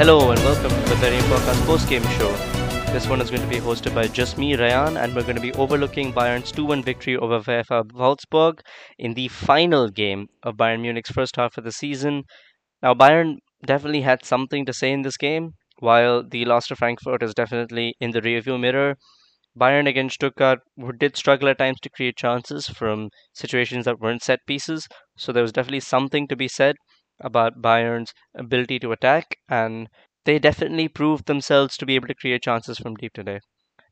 Hello and welcome to the Bavarian Podcast post-game show. This one is going to be hosted by just me, Ryan, and we're going to be overlooking Bayern's 2-1 victory over VfL Wolfsburg in the final game of Bayern Munich's first half of the season. Now, Bayern definitely had something to say in this game, while the loss to Frankfurt is definitely in the rearview mirror. Bayern against Stuttgart did struggle at times to create chances from situations that weren't set pieces, so there was definitely something to be said about Bayern's ability to attack, and they definitely proved themselves to be able to create chances from deep today.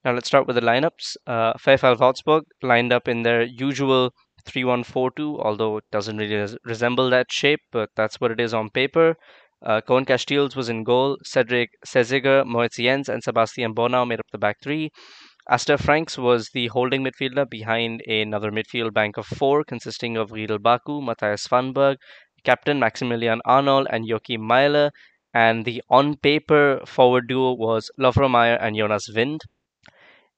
Now let's start with the lineups. Uh, VfL Wolfsburg lined up in their usual 3-1-4-2, although it doesn't really res- resemble that shape, but that's what it is on paper. Uh, Koen Casteels was in goal. Cedric Zesiger, Moritz Jenz, and Sebastiaan Bornauw made up the back three. Aster Vranckx was the holding midfielder behind another midfield bank of four, consisting of Ridle Baku, Mattias Svanberg, captain Maximilian Arnold, and Joakim Maehle. And the on paper forward duo was Lovro Majer and Jonas Wind.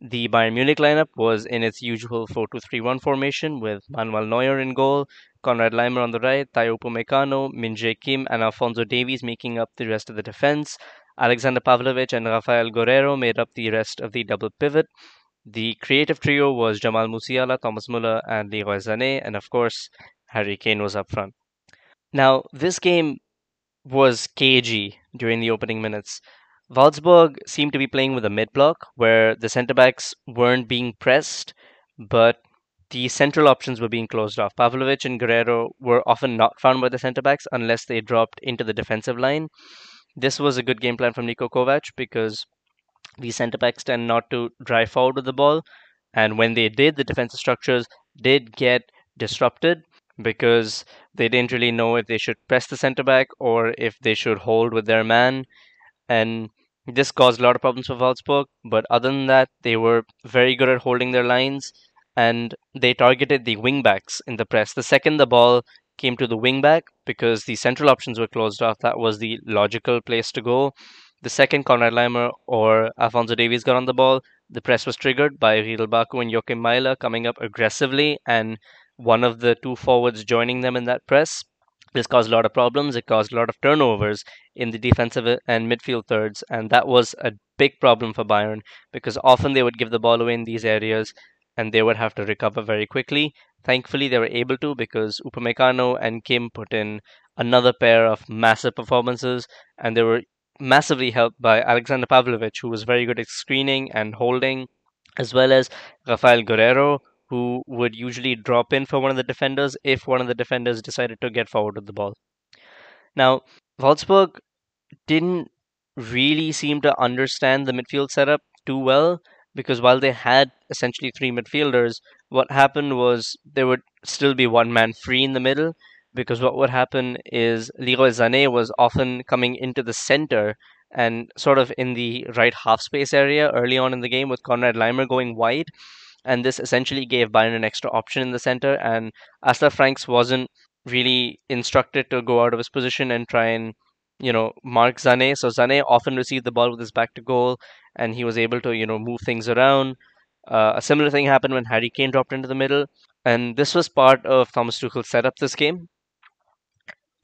The Bayern Munich lineup was in its usual 4 2 3 1 formation with Manuel Neuer in goal, Konrad Laimer on the right, Tayo Min Jae Kim, and Alphonso Davies making up the rest of the defense. Aleksandar Pavlovic and Rafael Guerreiro made up the rest of the double pivot. The creative trio was Jamal Musiala, Thomas Muller, and Leroy Sané, and of course, Harry Kane was up front. Now, this game was cagey during the opening minutes. Wolfsburg seemed to be playing with a mid block where the centre backs weren't being pressed, but the central options were being closed off. Pavlovic and Guerreiro were often not found by the centre backs unless they dropped into the defensive line this was a good game plan from Niko Kovac because the centre backs tend not to drive forward with the ball. And when they did, the defensive structures did get disrupted because they didn't really know if they should press the centre back or if they should hold with their man. And this caused a lot of problems for Wolfsburg. But other than that, they were very good at holding their lines and they targeted the wing backs in the press. The second the ball came to the wing back because the central options were closed off. That was the logical place to go. The second Konrad Laimer or Alphonso Davies got on the ball, the press was triggered by Ridle and Joakim Maehle coming up aggressively and one of the two forwards joining them in that press. This caused a lot of problems. It caused a lot of turnovers in the defensive uh, and midfield thirds, and that was a big problem for Bayern because often they would give the ball away in these areas and they would have to recover very quickly. Thankfully, they were able to because Upamecano and Kim put in another pair of massive performances, and they were massively helped by Aleksandar Pavlovic, who was very good at screening and holding, as well as Rafael Guerreiro, who would usually drop in for one of the defenders if one of the defenders decided to get forward with the ball. Now, Wolfsburg didn't really seem to understand the midfield setup too well because while they had essentially three midfielders, what happened was there would still be one man free in the middle. Because what would happen is Leroy was often coming into the center and sort of in the right half space area early on in the game with Konrad Laimer going wide. And this essentially gave Bayern an extra option in the center. And Aster Franks wasn't really instructed to go out of his position and try and you know, Mark Sané. So Sané often received the ball with his back to goal, and he was able to, you know, move things around. Uh, a similar thing happened when Harry Kane dropped into the middle, and this was part of Thomas Tuchel's setup this game.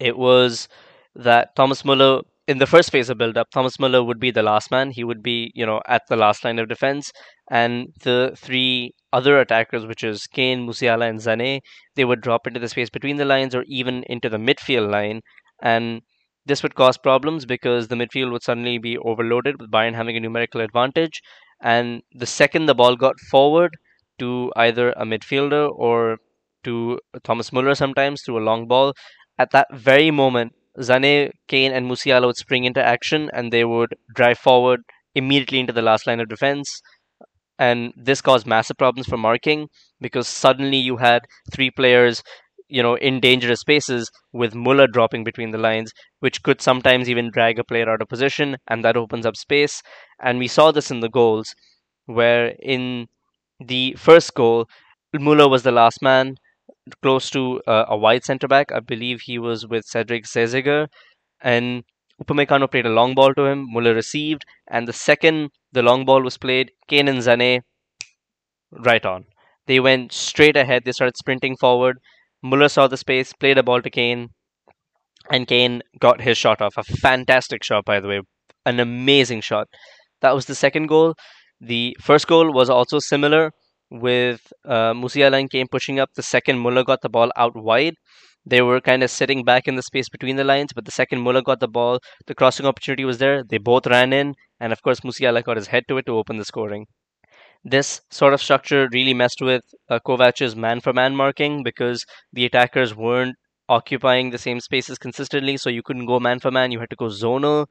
It was that Thomas Muller, in the first phase of build-up, Thomas Muller would be the last man. He would be, you know, at the last line of defense, and the three other attackers, which is Kane, Musiala, and Sané, they would drop into the space between the lines or even into the midfield line, and this would cause problems because the midfield would suddenly be overloaded with Bayern having a numerical advantage. And the second the ball got forward to either a midfielder or to Thomas Muller sometimes through a long ball, at that very moment, Sané, Kane, and Musiala would spring into action and they would drive forward immediately into the last line of defense. And this caused massive problems for marking because suddenly you had three players you know, in dangerous spaces with Muller dropping between the lines, which could sometimes even drag a player out of position, and that opens up space. And we saw this in the goals, where in the first goal, Muller was the last man, close to uh, a wide centre back. I believe he was with Cedric Cesiger, and Upamecano played a long ball to him. Muller received, and the second the long ball was played, Kane and Sané right on. They went straight ahead. They started sprinting forward. Muller saw the space, played a ball to Kane, and Kane got his shot off. A fantastic shot, by the way. an amazing shot. That was the second goal. The first goal was also similar with uh, Musiala and Kane pushing up. The second, Muller got the ball out wide. They were kind of sitting back in the space between the lines, but the second Muller got the ball, the crossing opportunity was there. They both ran in, and of course, Musiala got his head to it to open the scoring. This sort of structure really messed with uh, Kovac's man for man marking because the attackers weren't occupying the same spaces consistently, so you couldn't go man for man. You had to go zonal,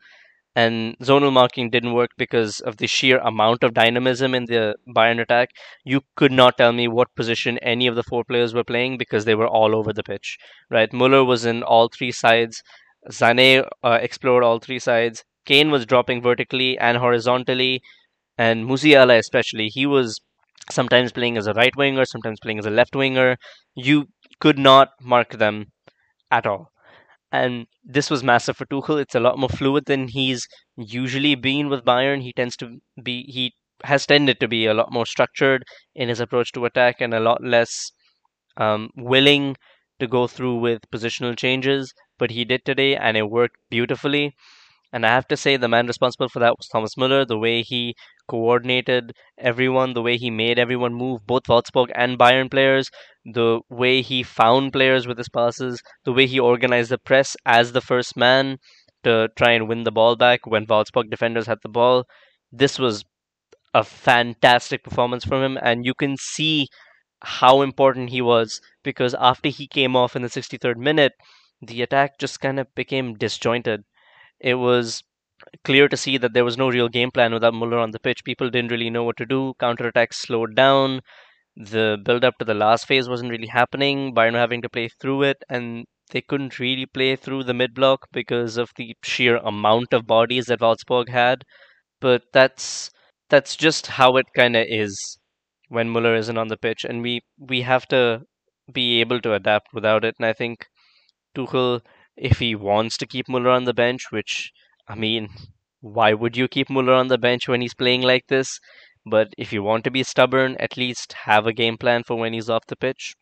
and zonal marking didn't work because of the sheer amount of dynamism in the Bayern attack. You could not tell me what position any of the four players were playing because they were all over the pitch. Right, Muller was in all three sides. Sané uh, explored all three sides. Kane was dropping vertically and horizontally, and Musiala especially. He was sometimes playing as a right winger, sometimes playing as a left winger. You could not mark them at all and this was massive for Tuchel. It's a lot more fluid than he's usually been with Bayern. He tends to be he has tended to be a lot more structured in his approach to attack and a lot less um, willing to go through with positional changes. But he did today, and it worked beautifully. And I have to say, the man responsible for that was Thomas Muller. The way he coordinated everyone, the way he made everyone move, both Wolfsburg and Bayern players, the way he found players with his passes, the way he organized the press as the first man to try and win the ball back when Wolfsburg defenders had the ball. This was a fantastic performance from him, and you can see how important he was because after he came off in the 63rd minute, the attack just kind of became disjointed it was clear to see that there was no real game plan without Muller on the pitch. People didn't really know what to do. Counterattacks slowed down. The build up to the last phase wasn't really happening. Bayern having to play through it, and they couldn't really play through the mid block because of the sheer amount of bodies that Wolfsburg had. But that's that's just how it kind of is when Muller isn't on the pitch, and we we have to be able to adapt without it. And I think Tuchel if he wants to keep Muller on the bench, which, I mean, why would you keep Muller on the bench when he's playing like this? But if you want to be stubborn, at least have a game plan for when he's off the pitch.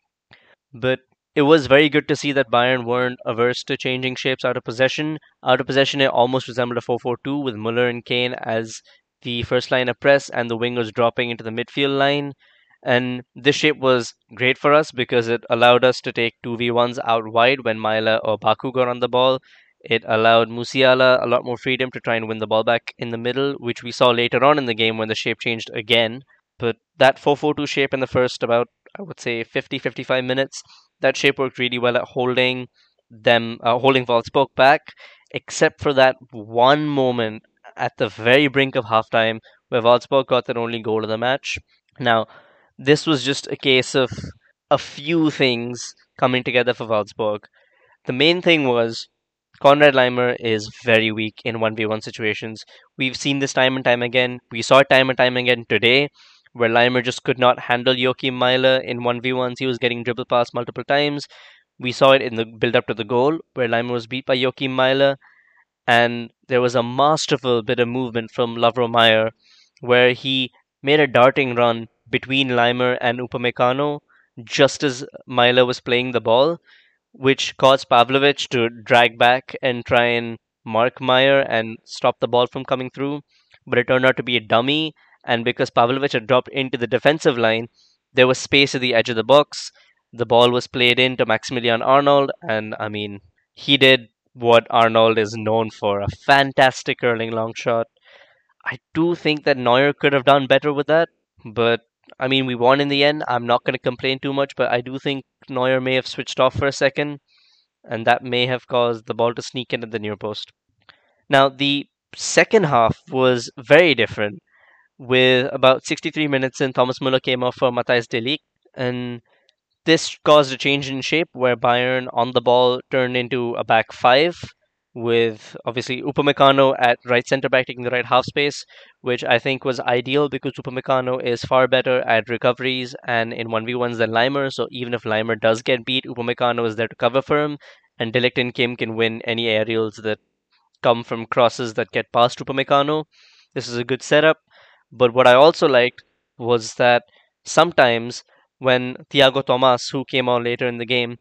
But it was very good to see that Bayern weren't averse to changing shapes out of possession. Out of possession, it almost resembled a 4 4 2 with Muller and Kane as the first line of press and the wingers dropping into the midfield line. And this shape was great for us because it allowed us to take 2v1s out wide when Maehle or Baku got on the ball. It allowed Musiala a lot more freedom to try and win the ball back in the middle, which we saw later on in the game when the shape changed again. But that 4 4 2 shape in the first about, I would say, 50 55 minutes, that shape worked really well at holding them, uh, holding Wolfsburg back, except for that one moment at the very brink of halftime where Wolfsburg got their only goal of the match. Now, this was just a case of a few things coming together for Wolfsburg. The main thing was Konrad Laimer is very weak in 1v1 situations. We've seen this time and time again. We saw it time and time again today, where Laimer just could not handle Joakim Maehle in 1v1s. He was getting dribble past multiple times. We saw it in the build up to the goal, where Laimer was beat by Joakim Maehle. And there was a masterful bit of movement from Lovro Majer, where he made a darting run between Laimer and Upamecano just as Maehle was playing the ball, which caused Pavlovic to drag back and try and mark Majer and stop the ball from coming through. But it turned out to be a dummy, and because Pavlovic had dropped into the defensive line, there was space at the edge of the box. The ball was played in to Maximilian Arnold, and I mean, he did what Arnold is known for a fantastic curling long shot. I do think that Neuer could have done better with that, but I mean, we won in the end. I'm not going to complain too much, but I do think Neuer may have switched off for a second, and that may have caused the ball to sneak in at the near post. Now, the second half was very different. With about 63 minutes in, Thomas Muller came off for Matthijs de Ligt, and this caused a change in shape where Bayern on the ball turned into a back five with obviously Upamecano at right centre back taking the right half space, which I think was ideal because Upamecano is far better at recoveries and in 1v1s than Laimer. So even if Laimer does get beat, Upamecano is there to cover for him, and de Ligt and Kim can win any aerials that come from crosses that get past Upamecano. This is a good setup. But what I also liked was that sometimes when Tiago Tomás, who came on later in the game,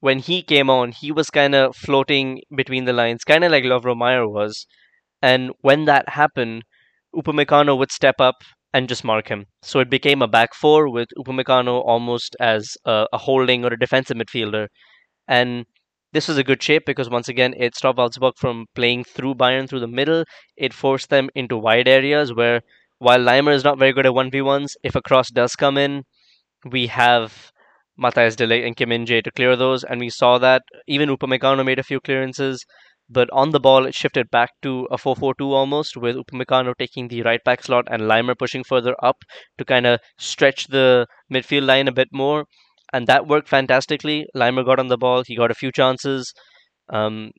when he came on, he was kind of floating between the lines, kind of like Lovro Majer was. And when that happened, Upamecano would step up and just mark him. So it became a back four with Upamecano almost as a, a holding or a defensive midfielder. And this was a good shape because once again it stopped Wolfsburg from playing through Bayern through the middle. It forced them into wide areas where while Laimer is not very good at 1v1s, if a cross does come in, we have Matthijs de Ligt and Kim Min-jae to clear those, and we saw that even Upamecano made a few clearances. But on the ball, it shifted back to a 4 4 2 almost, with Upamecano taking the right back slot and Laimer pushing further up to kind of stretch the midfield line a bit more. And that worked fantastically. Laimer got on the ball, he got a few chances. Um,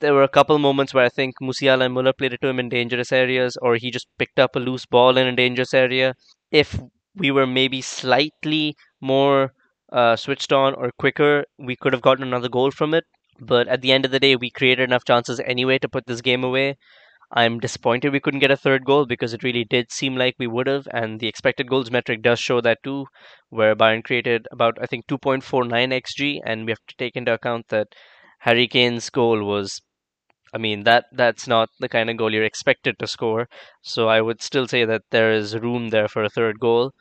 there were a couple moments where I think Musiala and Muller played it to him in dangerous areas, or he just picked up a loose ball in a dangerous area. If we were maybe slightly more uh, switched on or quicker, we could have gotten another goal from it. But at the end of the day, we created enough chances anyway to put this game away. I'm disappointed we couldn't get a third goal because it really did seem like we would have, and the expected goals metric does show that too, where Bayern created about I think 2.49 xg, and we have to take into account that Harry Kane's goal was, I mean that that's not the kind of goal you're expected to score. So I would still say that there is room there for a third goal,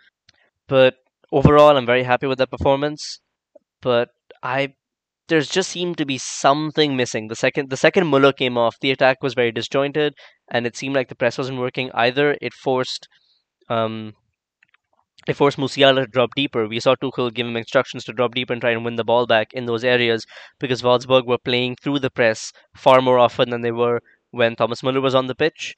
but overall I'm very happy with that performance. But I there's just seemed to be something missing. The second the second Muller came off, the attack was very disjointed, and it seemed like the press wasn't working either. It forced um, it forced Musiala to drop deeper. We saw Tuchel give him instructions to drop deeper and try and win the ball back in those areas because Wolfsburg were playing through the press far more often than they were when Thomas Muller was on the pitch.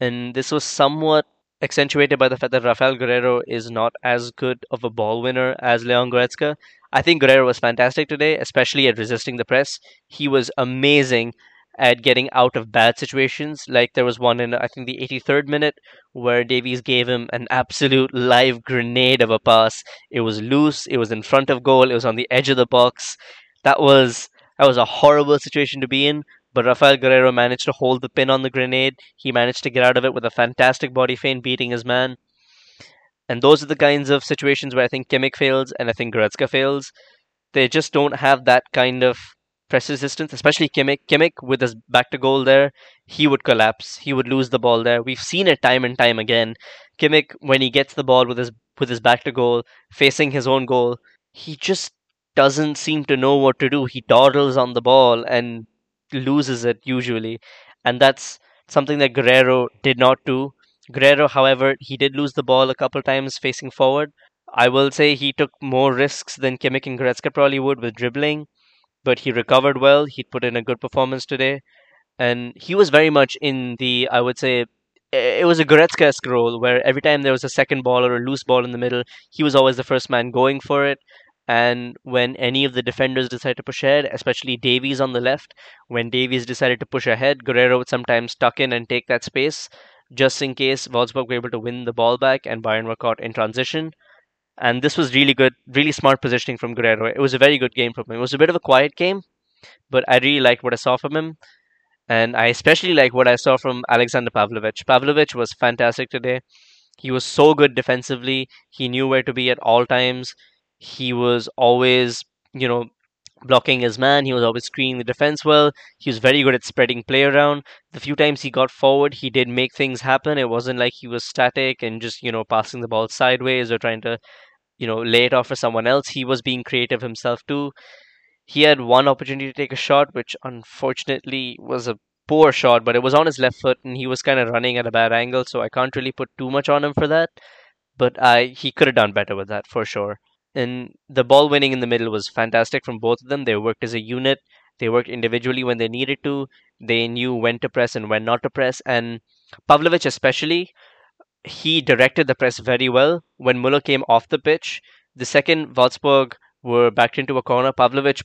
And this was somewhat accentuated by the fact that Rafael Guerreiro is not as good of a ball winner as Leon Goretzka. I think Guerrero was fantastic today, especially at resisting the press. He was amazing at getting out of bad situations. Like there was one in I think the 83rd minute where Davies gave him an absolute live grenade of a pass. It was loose, it was in front of goal, it was on the edge of the box. That was that was a horrible situation to be in, but Rafael Guerreiro managed to hold the pin on the grenade. He managed to get out of it with a fantastic body feint beating his man. And those are the kinds of situations where I think Kimmich fails and I think Goretzka fails. They just don't have that kind of press resistance, especially Kimmich. Kimmich with his back to goal there, he would collapse. He would lose the ball there. We've seen it time and time again. Kimmich, when he gets the ball with his with his back to goal, facing his own goal, he just doesn't seem to know what to do. He dawdles on the ball and loses it usually, and that's something that Guerreiro did not do. Guerreiro, however, he did lose the ball a couple times facing forward. I will say he took more risks than Kimmich and Goretzka probably would with dribbling, but he recovered well. He put in a good performance today, and he was very much in the I would say it was a Goretzka-esque role where every time there was a second ball or a loose ball in the middle, he was always the first man going for it. And when any of the defenders decided to push ahead, especially Davies on the left, when Davies decided to push ahead, Guerreiro would sometimes tuck in and take that space just in case Wolfsburg were able to win the ball back and Bayern were caught in transition. And this was really good, really smart positioning from Guerreiro. It was a very good game from him. It was a bit of a quiet game, but I really liked what I saw from him. And I especially like what I saw from Aleksandar Pavlovic. Pavlovic was fantastic today. He was so good defensively. He knew where to be at all times. He was always, you know, blocking his man. He was always screening the defense well. He was very good at spreading play around. The few times he got forward, he did make things happen. It wasn't like he was static and just, you know, passing the ball sideways or trying to, you know, lay it off for someone else. He was being creative himself too. He had one opportunity to take a shot, which unfortunately was a poor shot, but it was on his left foot and he was kind of running at a bad angle, so I can't really put too much on him for that. But I he could have done better with that for sure. And the ball winning in the middle was fantastic from both of them. They worked as a unit. They worked individually when they needed to. They knew when to press and when not to press. And Pavlovic, especially, he directed the press very well. When Muller came off the pitch, the second Wolfsburg were backed into a corner, Pavlovic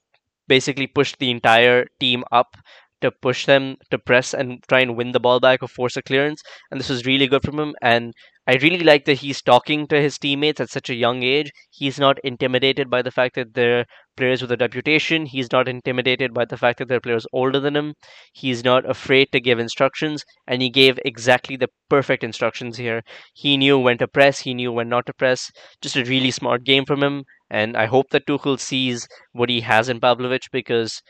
basically pushed the entire team up to push them to press and try and win the ball back or force a clearance. And this was really good from him. And I really like that he's talking to his teammates at such a young age. He's not intimidated by the fact that they're players with a reputation. He's not intimidated by the fact that they're players older than him. He's not afraid to give instructions, and he gave exactly the perfect instructions here. He knew when to press, he knew when not to press. Just a really smart game from him, and I hope that Tuchel sees what he has in Pavlovic because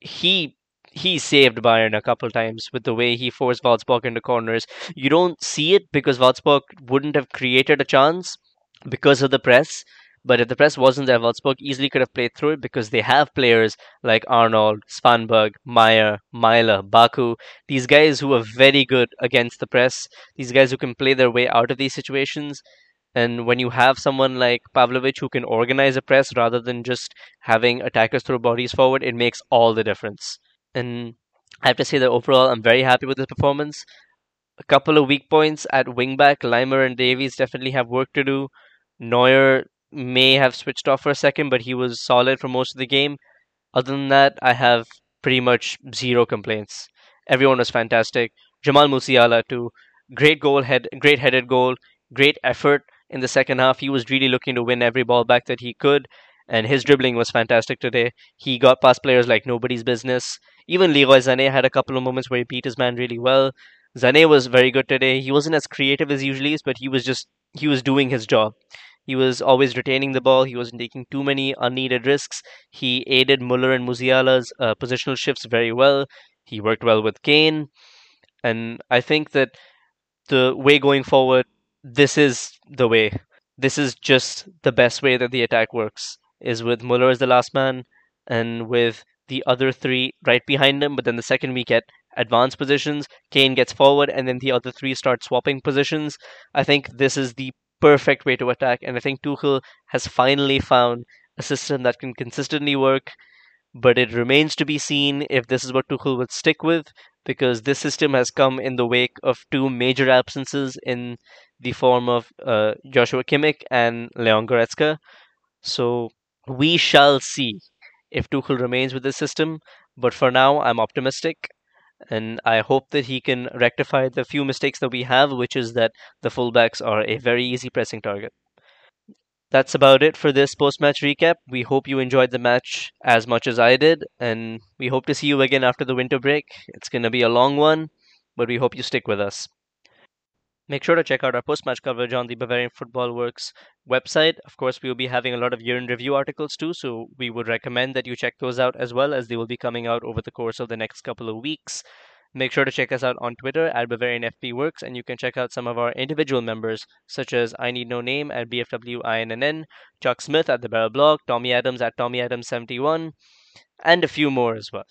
he he saved Bayern a couple times with the way he forced Wolfsburg into corners. You don't see it because Wolfsburg wouldn't have created a chance because of the press. But if the press wasn't there, Wolfsburg easily could have played through it because they have players like Arnold, Svanberg, Majer, Maehle, Baku. These guys who are very good against the press. These guys who can play their way out of these situations. And when you have someone like Pavlovic who can organize a press rather than just having attackers throw bodies forward, it makes all the difference. And I have to say that overall, I'm very happy with his performance. A couple of weak points at wingback. Laimer and Davies definitely have work to do. Neuer may have switched off for a second, but he was solid for most of the game. Other than that, I have pretty much zero complaints. Everyone was fantastic. Jamal Musiala too. Great goal head, great headed goal, great effort in the second half. He was really looking to win every ball back that he could, and his dribbling was fantastic today. He got past players like nobody's business. Even Leroy Sané had a couple of moments where he beat his man really well. Sané was very good today. He wasn't as creative as usually is, but he was just he was doing his job. He was always retaining the ball. He wasn't taking too many unneeded risks. He aided Muller and Musiala's uh, positional shifts very well. He worked well with Kane. And I think that the way going forward, this is the way. This is just the best way that the attack works, is with Muller as the last man and with the other three right behind him. But then the second we get advanced positions, Kane gets forward, and then the other three start swapping positions. I think this is the perfect way to attack, and I think Tuchel has finally found a system that can consistently work but it remains to be seen if this is what Tuchel would stick with, because this system has come in the wake of two major absences in the form of uh, Joshua Kimmich and Leon Goretzka. So we shall see if Tuchel remains with this system. But for now, I'm optimistic. And I hope that he can rectify the few mistakes that we have, which is that the fullbacks are a very easy pressing target. That's about it for this post match recap. We hope you enjoyed the match as much as I did, and we hope to see you again after the winter break. It's going to be a long one, but we hope you stick with us. Make sure to check out our post match coverage on the Bavarian Football Works website. Of course, we will be having a lot of year in review articles too, so we would recommend that you check those out as well, as they will be coming out over the course of the next couple of weeks. Make sure to check us out on Twitter at Bavarian FB Works, and you can check out some of our individual members, such as I Need No Name at BFWINNN, Chuck Smith at the Barrel Blog, Tommy Adams at Tommy Adams 71, and a few more as well.